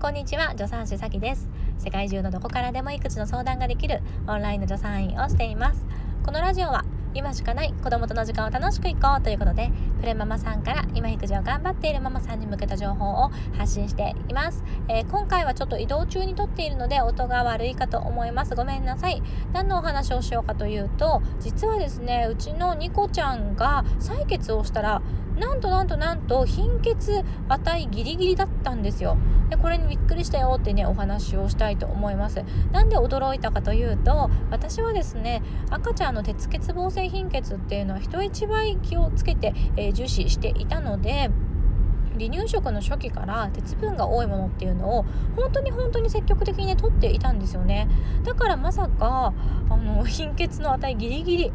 こんにちは。助産師さきです。世界中のどこからでも育児の相談ができるオンラインの助産院をしています。このラジオは今しかない子供との時間を楽しくいこうということでプレママさんから今育児を頑張っているママさんに向けた情報を発信しています、えー、今回はちょっと移動中に撮っているので音が悪いかと思います。ごめんなさい。何のお話をしようかというと実はですねうちのニコちゃんが採血をしたらなんとなんとなんと貧血値ギリギリだったんですよ。でこれにびっくりしたよってねお話をしたいと思います。なんで驚いたかというと私はですね赤ちゃんの鉄欠乏性貧血っていうのは人一倍気をつけて、えー、重視していたので離乳食の初期から鉄分が多いものっていうのを本当に本当に積極的にね取っていたんですよね。だからまさかあの貧血の値ギリギリ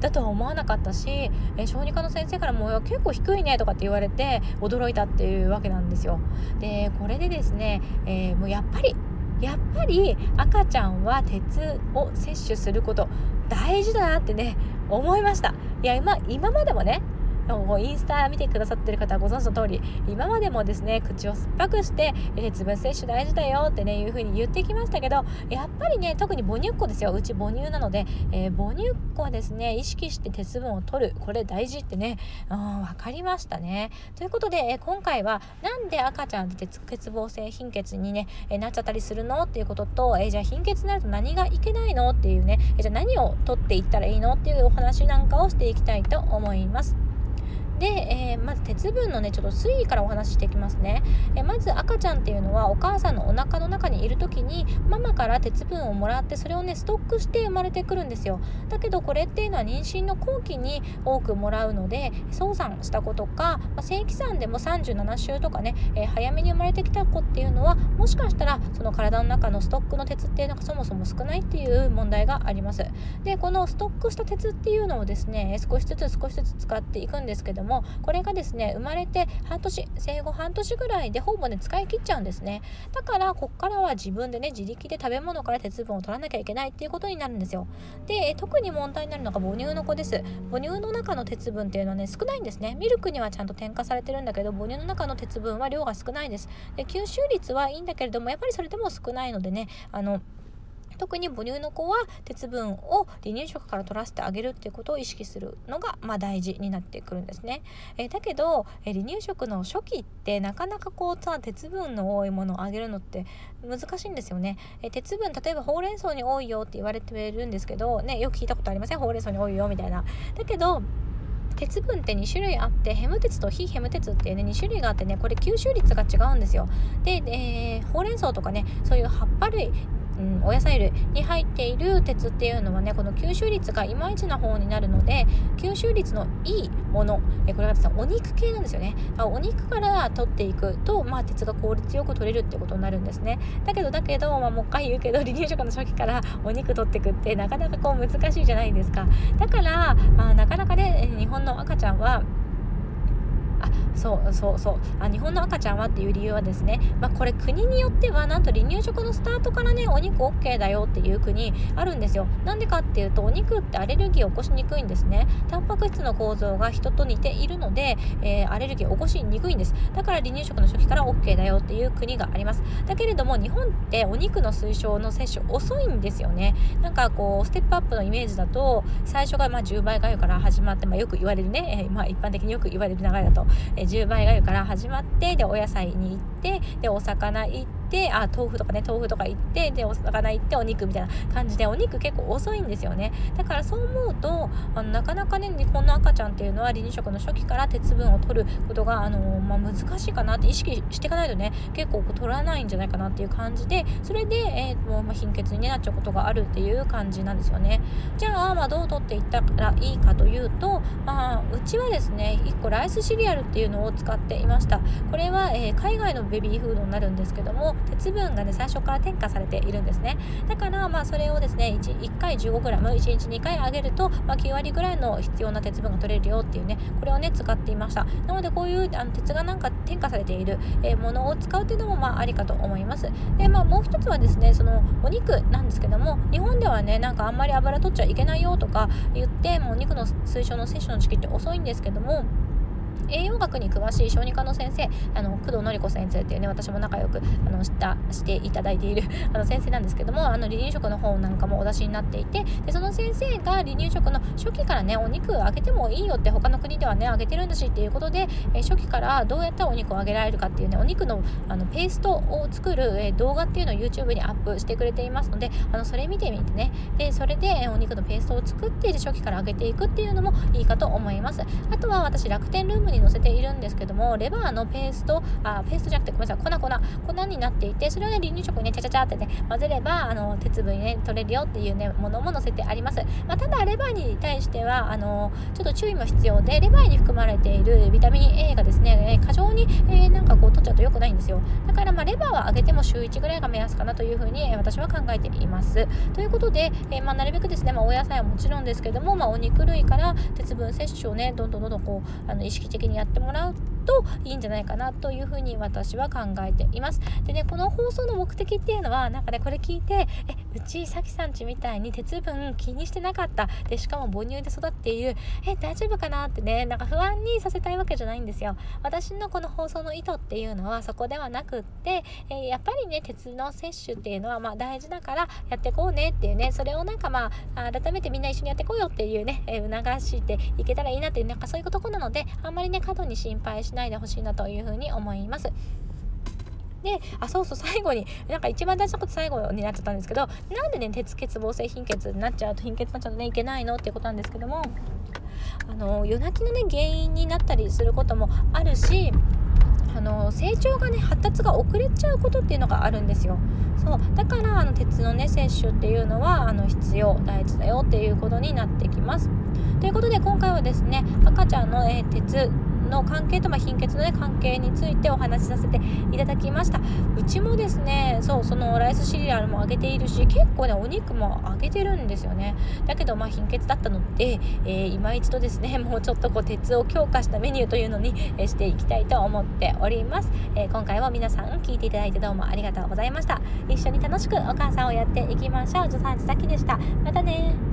だとは思わなかったし、え小児科の先生からも結構低いねとかって言われて驚いたっていうわけなんですよ。でこれでですね、えー、もうやっぱりやっぱり赤ちゃんは鉄を摂取すること大事だなってね思いましたいや今今までもねもうインスタ見てくださってる方はご存知の通り今までもですね口を酸っぱくして鉄分摂取大事だよってねいう風に言ってきましたけどやっぱりね特に母乳っ子ですよ。うち母乳なので、えー、母乳っ子はですね意識して鉄分を取る。これ大事ってね、うん、分かりましたね。ということで、えー、今回はなんで赤ちゃんって鉄欠乏性貧血にね、えー、なっちゃったりするのっていうことと、えじゃあ貧血になると何がいけないのっていうね、えじゃあ何を取っていったらいいのっていうお話なんかをしていきたいと思います。で、えー、まず鉄分のねちょっと推移からお話ししていきますね、えー、まず赤ちゃんっていうのはお母さんのお腹の中にいる時にママから鉄分をもらってそれをねストックして生まれてくるんですよ。だけどこれっていうのは妊娠の後期に多くもらうので早産した子とか、まあ、正規産でも37週とかね、えー、早めに生まれてきた子っていうのはもしかしたらその体の中のストックの鉄っていうのがそもそも少ないっていう問題があります。でこのストックした鉄っていうのをですね少しずつ少しずつ使っていくんですけどもこれがですね生まれて半年生後半年ぐらいでほぼね使い切っちゃうんですね。だからこっからは自分でね自力で食べ物から鉄分を取らなきゃいけないっていうことになるんですよ。で特に問題になるのが母乳の子です。母乳の中の鉄分っていうのはね少ないんですね。ミルクにはちゃんと添加されてるんだけど母乳の中の鉄分は量が少ないです。で吸収率はいいんだけれどもやっぱりそれでも少ないのでねあの特に母乳の子は鉄分を離乳食から取らせてあげるっていうことを意識するのが、まあ、大事になってくるんですね。えー、だけど、え離乳食の初期ってなかなかこうさ鉄分の多いものをあげるのって難しいんですよね。え鉄分例えばほうれん草に多いよって言われてるんですけどねよく聞いたことありません？ほうれん草に多いよみたいな。だけど鉄分って2種類あってヘム鉄と非ヘム鉄っていうね2種類があってねこれ吸収率が違うんですよ。で、えー、ほうれん草とかねそういう葉っぱ類うん、お野菜類に入っている鉄っていうのはねこの吸収率がいまいちな方になるので吸収率のいいものえこれがですねお肉系なんですよね。お肉から取っていくと、まあ、鉄が効率よく取れるってことになるんですね。だけどだけど、まあ、もう一回言うけど離乳食の初期から お肉取ってくってなかなかこう難しいじゃないですか。だから、まあ、なかなかね日本の赤ちゃんはそうそうそう。あ日本の赤ちゃんはっていう理由はですね、まあ、これ国によってはなんと離乳食のスタートからねお肉 OK だよっていう国あるんですよ。なんでかっていうとお肉ってアレルギーを起こしにくいんですね。タンパク質の構造が人と似ているので、えー、アレルギーを起こしにくいんです。だから離乳食の初期から OK だよっていう国があります。だけれども日本ってお肉の推奨の摂取遅いんですよね。なんかこうステップアップのイメージだと最初がまあ10倍がゆから始まって、まあ、よく言われるね、えー、まあ一般的によく言われる流れだと。10倍がゆから始まってでお野菜に行ってでお魚行ってってあ豆腐とかね豆腐とか行ってでお魚行ってお肉みたいな感じでお肉結構遅いんですよね。だからそう思うとあのなかなかね日本の赤ちゃんっていうのは離乳食の初期から鉄分を取ることが、あのまあ、難しいかなって意識していかないとね結構取らないんじゃないかなっていう感じでそれで、えー、もう、ま貧血になっちゃうことがあるっていう感じなんですよね。じゃあ、まあ、どう取っていったらいいかというと、まあ、うちはですね1個ライスシリアルっていうのを使っていました。これは、えー、海外のベビーフードになるんですけども鉄分がね最初から添加されているんですね。だからまあそれをですね 1, 1回 15g1 日2回あげると、まあ、9割ぐらいの必要な鉄分が取れるよっていうねこれをね使っていました。なのでこういうあの鉄がなんか添加されている、えー、ものを使うっていうのもまあありかと思います。でまあもう一つはですねそのお肉なんですけども日本ではねなんかあんまり油取っちゃいけないよとか言ってもうお肉の推奨の摂取の時期って遅いんですけども栄養学に詳しい小児科の先生あの工藤典子先生っていうね私も仲良くあのしたしていただいている あの先生なんですけどもあの離乳食の本なんかもお出しになっていてでその先生が離乳食の初期からねお肉あげてもいいよって他の国ではねあげてるんだしっていうことで、え初期からどうやったらお肉をあげられるかっていうねお肉のあのペーストを作る、え動画っていうのを YouTube にアップしてくれていますのであのそれ見てみてね。でそれでお肉のペーストを作って初期から揚げていくっていうのもいいかと思います。あとは私楽天ルームに載せているんですけどもレバーのペーストあペーストじゃなくてごめんなさい粉粉粉になっていてそれをね離乳食にねちゃちゃちゃってね混ぜればあの鉄分ね取れるよっていうねものも載せてあります、まあ、ただレバーに対してはあのちょっと注意も必要でレバーに含まれているビタミン A がですね過剰に、えー、なんかこう取っちゃうと良くないんですよ。だからまあレバーは揚げても週1ぐらいが目安かなというふうに私は考えています。ということで、えー、まあ、なるべくですね、まあ、お野菜はもちろんですけども、まあ、お肉類から鉄分摂取をねどんどんどんどんこうあの意識的にやってもらう。といいんじゃないかなというふうに私は考えています。でねこの放送の目的っていうのはなんかねこれ聞いてえうちさきさんちみたいに鉄分気にしてなかったでしかも母乳で育っているえ大丈夫かなってねなんか不安にさせたいわけじゃないんですよ。私のこの放送の意図っていうのはそこではなくって、えー、やっぱりね鉄の摂取っていうのはまあ大事だからやってこうねっていうねそれをなんかまあ改めてみんな一緒にやってこうよっていうね、えー、促していけたらいいなっていうなんかそういうことなのであんまりね過度に心配しないでほしいなというふうに思います。であそうそう最後になんか一番大事なこと最後になっちゃったんですけどなんでね鉄欠乏性貧血になっちゃうと貧血になっちゃうとねいけないのっていうことなんですけどもあの夜泣きのね原因になったりすることもあるしあの成長がね発達が遅れちゃうことっていうのがあるんですよそうだからあの鉄のね摂取っていうのはあの必要大事だよっていうことになってきますということで今回はですね赤ちゃんの、えー、鉄の関係と、まあ、貧血の、ね、関係についてお話しさせていただきました。うちもですねそうそのライスシリアルもあげているし結構ねお肉もあげてるんですよね。だけどまあ貧血だったので、えー、今一度ですね もうちょっとこう鉄を強化したメニューというのに、え、していきたいと思っております、えー、今回も皆さん聞いていただいてどうもありがとうございました。一緒に楽しくお母さんをやっていきましょう。助産師さきでした。またね